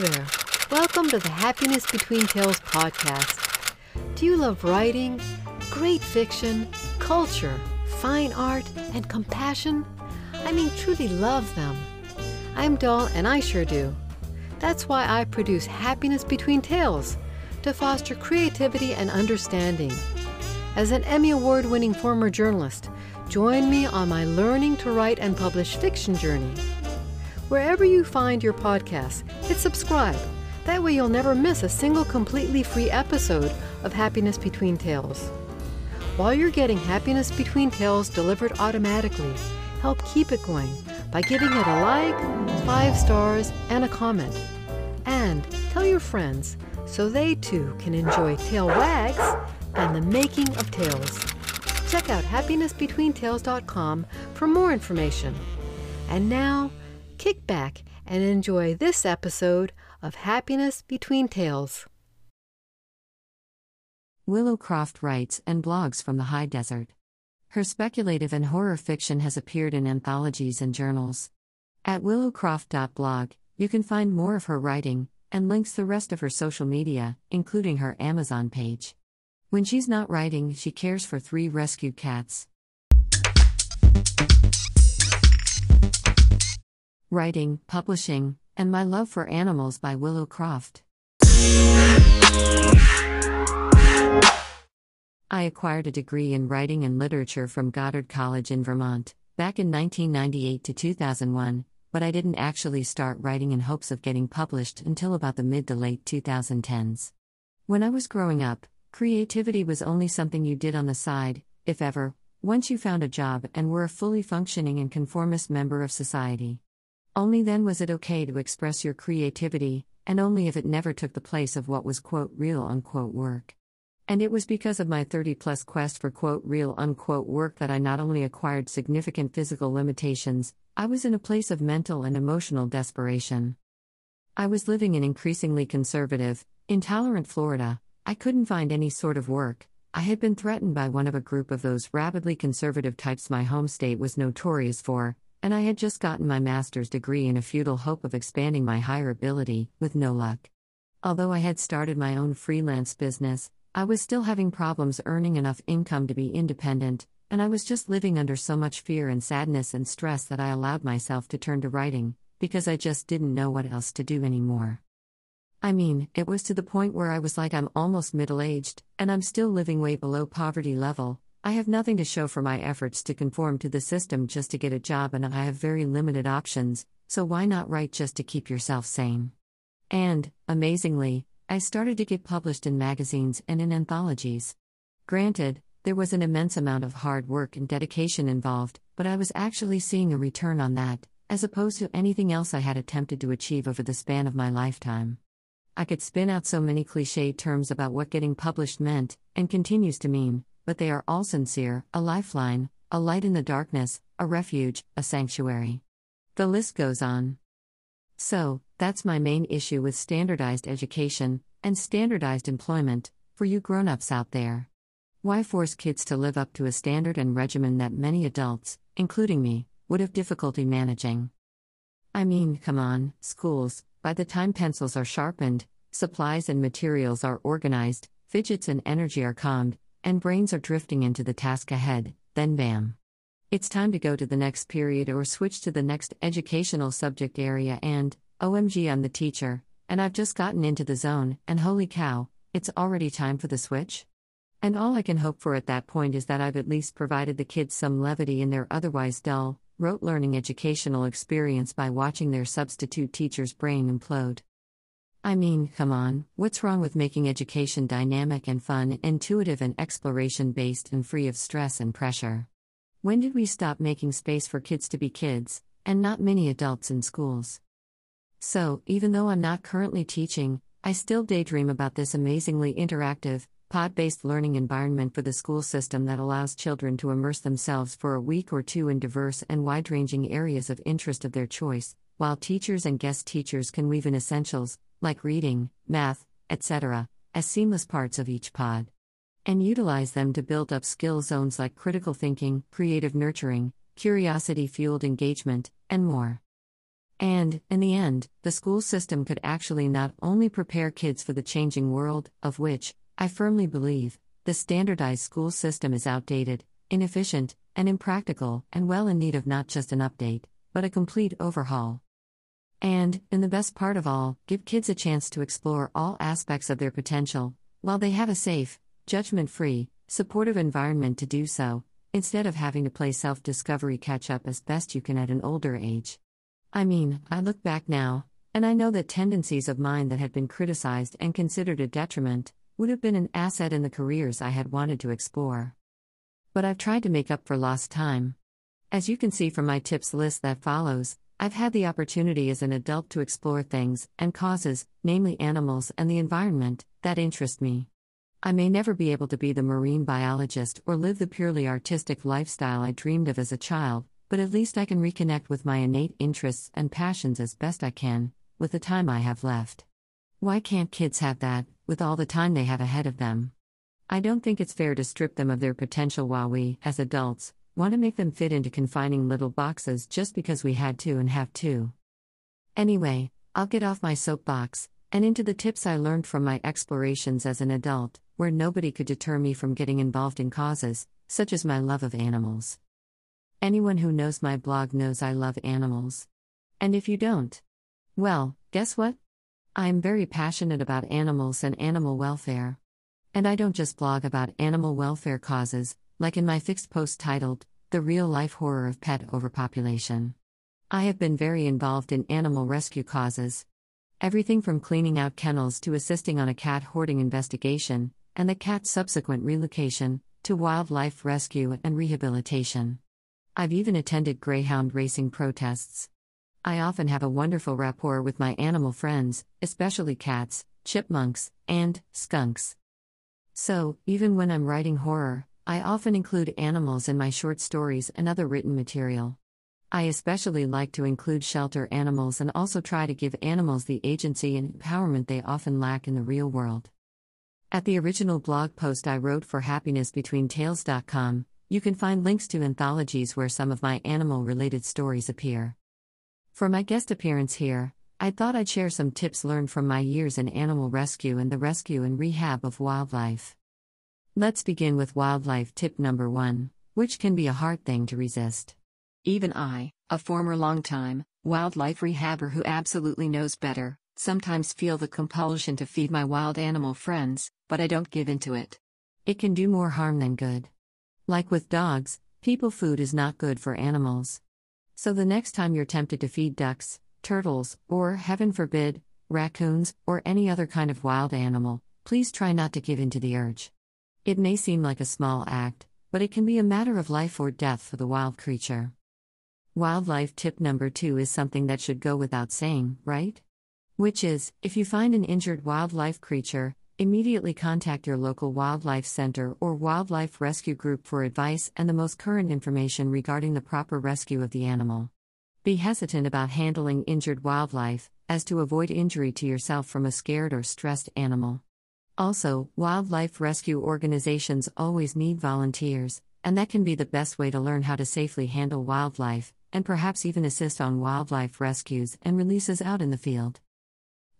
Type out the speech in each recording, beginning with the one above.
Hello there. Welcome to the Happiness Between Tails podcast. Do you love writing, great fiction, culture, fine art, and compassion? I mean, truly love them. I'm da-AL, and I sure do. That's why I produce Happiness Between Tails to foster creativity and understanding. As an Emmy Award winning former journalist, join me on my learning to write and publish fiction journey. Wherever you find your podcasts, hit subscribe. That way you'll never miss a single completely free episode of Happiness Between Tails. While you're getting Happiness Between Tails delivered automatically, help keep it going by giving it a like, five stars, and a comment. And tell your friends so they too can enjoy Tail Wags and the making of tales. Check out happinessbetweentails.com for more information. And now, kick back and enjoy this episode of Happiness Between Tails. Willow Croft writes and blogs from the high desert. Her speculative and horror fiction has appeared in anthologies and journals. At willowcroft.blog, you can find more of her writing and links the rest of her social media, including her Amazon page. When she's not writing, she cares for three rescued cats. Writing, Publishing, and My Love for Animals by Willow Croft. I acquired a degree in writing and literature from Goddard College in Vermont, back in 1998 to 2001, but I didn't actually start writing in hopes of getting published until about the mid to late 2010s. When I was growing up, creativity was only something you did on the side, if ever, once you found a job and were a fully functioning and conformist member of society. Only then was it okay to express your creativity, and only if it never took the place of what was quote real unquote work. And it was because of my 30 plus quest for quote real unquote work that I not only acquired significant physical limitations, I was in a place of mental and emotional desperation. I was living in increasingly conservative, intolerant Florida. I couldn't find any sort of work. I had been threatened by one of a group of those rabidly conservative types my home state was notorious for, and I had just gotten my master's degree in a futile hope of expanding my higher ability, with no luck. Although I had started my own freelance business, I was still having problems earning enough income to be independent, and I was just living under so much fear and sadness and stress that I allowed myself to turn to writing, because I just didn't know what else to do anymore. I mean, it was to the point where I was like, I'm almost middle aged, and I'm still living way below poverty level, I have nothing to show for my efforts to conform to the system just to get a job, and I have very limited options, so why not write just to keep yourself sane? And, amazingly, I started to get published in magazines and in anthologies. Granted, there was an immense amount of hard work and dedication involved, but I was actually seeing a return on that, as opposed to anything else I had attempted to achieve over the span of my lifetime. I could spin out so many cliched terms about what getting published meant, and continues to mean, but they are all sincere a lifeline, a light in the darkness, a refuge, a sanctuary. The list goes on. So, that's my main issue with standardized education and standardized employment for you grown ups out there. Why force kids to live up to a standard and regimen that many adults, including me, would have difficulty managing? I mean, come on, schools, by the time pencils are sharpened, supplies and materials are organized, fidgets and energy are calmed, and brains are drifting into the task ahead, then bam. It's time to go to the next period or switch to the next educational subject area, and, OMG, I'm the teacher, and I've just gotten into the zone, and holy cow, it's already time for the switch? And all I can hope for at that point is that I've at least provided the kids some levity in their otherwise dull, rote learning educational experience by watching their substitute teacher's brain implode. I mean, come on, what's wrong with making education dynamic and fun, intuitive and exploration based and free of stress and pressure? When did we stop making space for kids to be kids, and not many adults in schools? So, even though I'm not currently teaching, I still daydream about this amazingly interactive, pod based learning environment for the school system that allows children to immerse themselves for a week or two in diverse and wide ranging areas of interest of their choice, while teachers and guest teachers can weave in essentials, like reading, math, etc., as seamless parts of each pod. And utilize them to build up skill zones like critical thinking, creative nurturing, curiosity fueled engagement, and more. And, in the end, the school system could actually not only prepare kids for the changing world, of which, I firmly believe, the standardized school system is outdated, inefficient, and impractical, and well in need of not just an update, but a complete overhaul. And, in the best part of all, give kids a chance to explore all aspects of their potential, while they have a safe, judgment free, supportive environment to do so, instead of having to play self discovery catch up as best you can at an older age. I mean, I look back now, and I know that tendencies of mine that had been criticized and considered a detriment would have been an asset in the careers I had wanted to explore. But I've tried to make up for lost time. As you can see from my tips list that follows, I've had the opportunity as an adult to explore things and causes, namely animals and the environment, that interest me. I may never be able to be the marine biologist or live the purely artistic lifestyle I dreamed of as a child, but at least I can reconnect with my innate interests and passions as best I can, with the time I have left. Why can't kids have that, with all the time they have ahead of them? I don't think it's fair to strip them of their potential while we, as adults, want to make them fit into confining little boxes just because we had to and have to. Anyway, I'll get off my soapbox and into the tips I learned from my explorations as an adult, where nobody could deter me from getting involved in causes, such as my love of animals. Anyone who knows my blog knows I love animals. And if you don't, well, guess what? I am very passionate about animals and animal welfare. And I don't just blog about animal welfare causes, like in my fixed post titled, The Real Life Horror of Pet Overpopulation. I have been very involved in animal rescue causes. Everything from cleaning out kennels to assisting on a cat hoarding investigation, and the cat's subsequent relocation, to wildlife rescue and rehabilitation. I've even attended greyhound racing protests. I often have a wonderful rapport with my animal friends, especially cats, chipmunks, and skunks. So, even when I'm writing horror, I often include animals in my short stories and other written material. I especially like to include shelter animals and also try to give animals the agency and empowerment they often lack in the real world. At the original blog post I wrote for happinessbetweentails.com, you can find links to anthologies where some of my animal related stories appear. For my guest appearance here, I thought I'd share some tips learned from my years in animal rescue and the rescue and rehab of wildlife. Let's begin with wildlife tip number one, which can be a hard thing to resist. Even I, a former long-time wildlife rehabber who absolutely knows better, sometimes feel the compulsion to feed my wild animal friends, but I don't give into it. It can do more harm than good. Like with dogs, people food is not good for animals. So the next time you're tempted to feed ducks, turtles, or, heaven forbid, raccoons, or any other kind of wild animal, please try not to give in to the urge. It may seem like a small act, but it can be a matter of life or death for the wild creature. Wildlife tip number two is something that should go without saying, right? Which is if you find an injured wildlife creature, Immediately contact your local wildlife center or wildlife rescue group for advice and the most current information regarding the proper rescue of the animal. Be hesitant about handling injured wildlife, as to avoid injury to yourself from a scared or stressed animal. Also, wildlife rescue organizations always need volunteers, and that can be the best way to learn how to safely handle wildlife, and perhaps even assist on wildlife rescues and releases out in the field.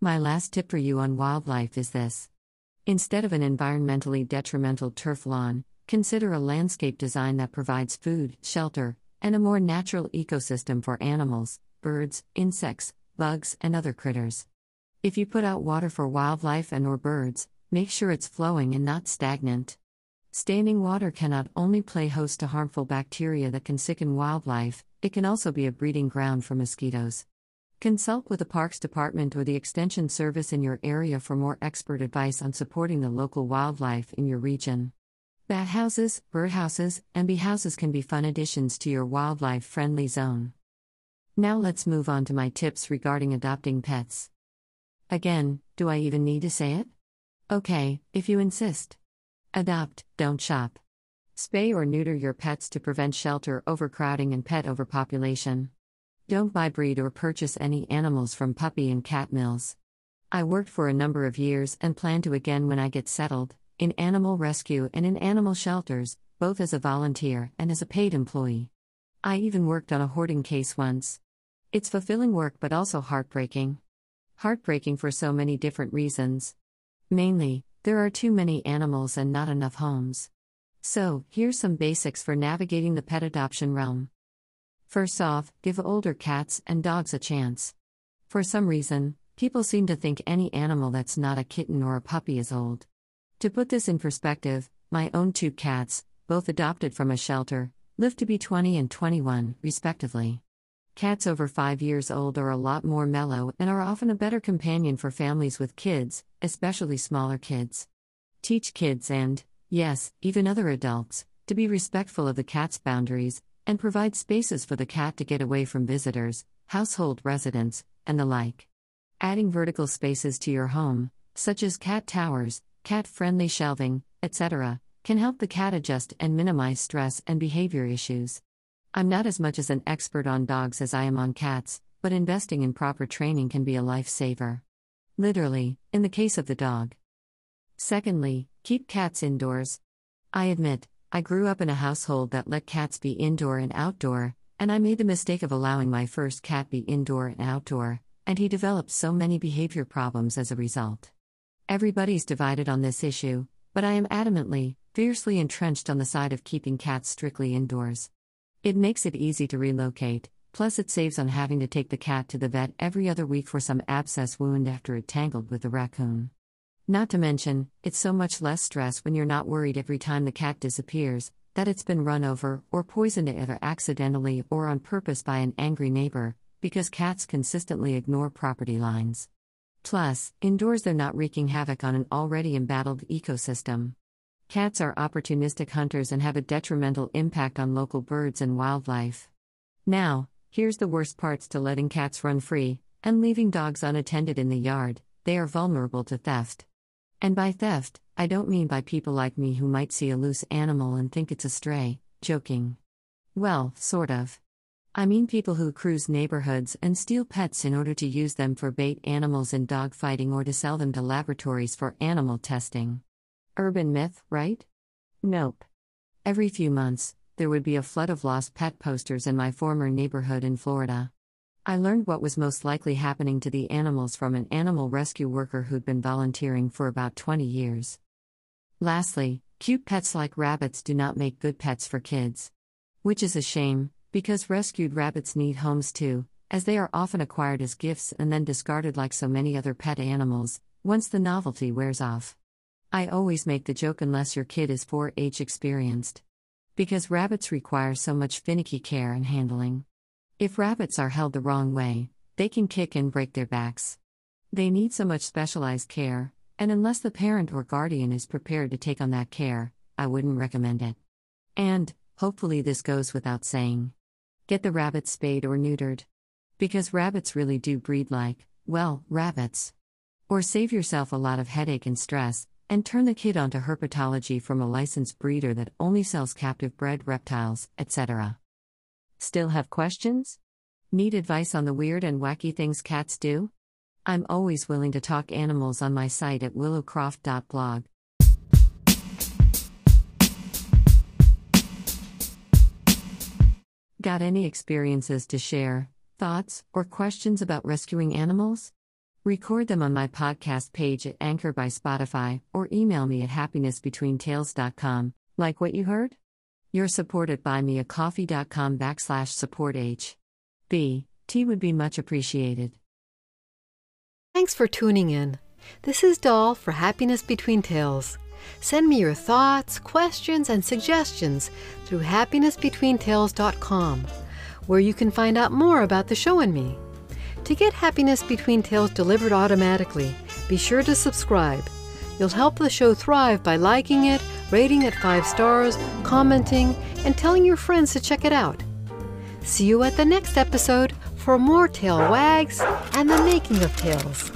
My last tip for you on wildlife is this Instead of an environmentally detrimental turf lawn, consider a landscape design that provides food, shelter, and a more natural ecosystem for animals, birds, insects, bugs, and other critters. If you put out water for wildlife and or birds, make sure it's flowing and not stagnant. Standing water cannot only play host to harmful bacteria that can sicken wildlife, it can also be a breeding ground for mosquitoes. Consult with the Parks Department or the Extension Service in your area for more expert advice on supporting the local wildlife in your region. Bat houses, birdhouses, and bee houses can be fun additions to your wildlife friendly zone. Now let's move on to my tips regarding adopting pets. Again, do I even need to say it? Okay, if you insist. Adopt, don't shop. Spay or neuter your pets to prevent shelter overcrowding and pet overpopulation. Don't buy, breed, or purchase any animals from puppy and cat mills. I worked for a number of years and plan to again when I get settled, in animal rescue and in animal shelters, both as a volunteer and as a paid employee. I even worked on a hoarding case once. It's fulfilling work but also heartbreaking. Heartbreaking for so many different reasons. Mainly, there are too many animals and not enough homes. So, here's some basics for navigating the pet adoption realm. First off, give older cats and dogs a chance. For some reason, people seem to think any animal that's not a kitten or a puppy is old. To put this in perspective, my own two cats, both adopted from a shelter, live to be 20 and 21, respectively. Cats over 5 years old are a lot more mellow and are often a better companion for families with kids, especially smaller kids. Teach kids and, yes, even other adults, to be respectful of the cat's boundaries, and provide spaces for the cat to get away from visitors, household residents, and the like. Adding vertical spaces to your home, such as cat towers, cat friendly shelving, etc., can help the cat adjust and minimize stress and behavior issues. I'm not as much as an expert on dogs as I am on cats, but investing in proper training can be a lifesaver. Literally, in the case of the dog. Secondly, keep cats indoors. I admit, I grew up in a household that let cats be indoor and outdoor, and I made the mistake of allowing my first cat be indoor and outdoor, and he developed so many behavior problems as a result. Everybody's divided on this issue, but I am adamantly, fiercely entrenched on the side of keeping cats strictly indoors. It makes it easy to relocate, plus, it saves on having to take the cat to the vet every other week for some abscess wound after it tangled with the raccoon. Not to mention, it's so much less stress when you're not worried every time the cat disappears, that it's been run over or poisoned either accidentally or on purpose by an angry neighbor, because cats consistently ignore property lines. Plus, indoors they're not wreaking havoc on an already embattled ecosystem. Cats are opportunistic hunters and have a detrimental impact on local birds and wildlife. Now, here's the worst parts to letting cats run free and leaving dogs unattended in the yard they are vulnerable to theft. And by theft, I don't mean by people like me who might see a loose animal and think it's a stray, joking. Well, sort of. I mean people who cruise neighborhoods and steal pets in order to use them for bait animals in dog fighting or to sell them to laboratories for animal testing. Urban myth, right? Nope. Every few months, there would be a flood of lost pet posters in my former neighborhood in Florida. I learned what was most likely happening to the animals from an animal rescue worker who'd been volunteering for about 20 years. Lastly, cute pets like rabbits do not make good pets for kids. Which is a shame, because rescued rabbits need homes too, as they are often acquired as gifts and then discarded like so many other pet animals, once the novelty wears off. I always make the joke unless your kid is 4 H experienced. Because rabbits require so much finicky care and handling. If rabbits are held the wrong way, they can kick and break their backs. They need so much specialized care, and unless the parent or guardian is prepared to take on that care, I wouldn't recommend it. And, hopefully, this goes without saying. Get the rabbit spayed or neutered. Because rabbits really do breed like, well, rabbits. Or save yourself a lot of headache and stress, and turn the kid onto herpetology from a licensed breeder that only sells captive bred reptiles, etc. Still have questions? Need advice on the weird and wacky things cats do? I'm always willing to talk animals on my site at willowcroft.blog. Got any experiences to share, thoughts, or questions about rescuing animals? Record them on my podcast page at Anchor by Spotify or email me at happinessbetweentails.com. Like what you heard? Your support at buymeacoffee.com backslash support H. B. T would be much appreciated. Thanks for tuning in. This is da-AL for Happiness Between Tails. Send me your thoughts, questions, and suggestions through happinessbetweentails.com, where you can find out more about the show and me. To get Happiness Between Tails delivered automatically, be sure to subscribe. You'll help the show thrive by liking it rating it five stars, commenting, and telling your friends to check it out. See you at the next episode for more tail wags and the making of tails.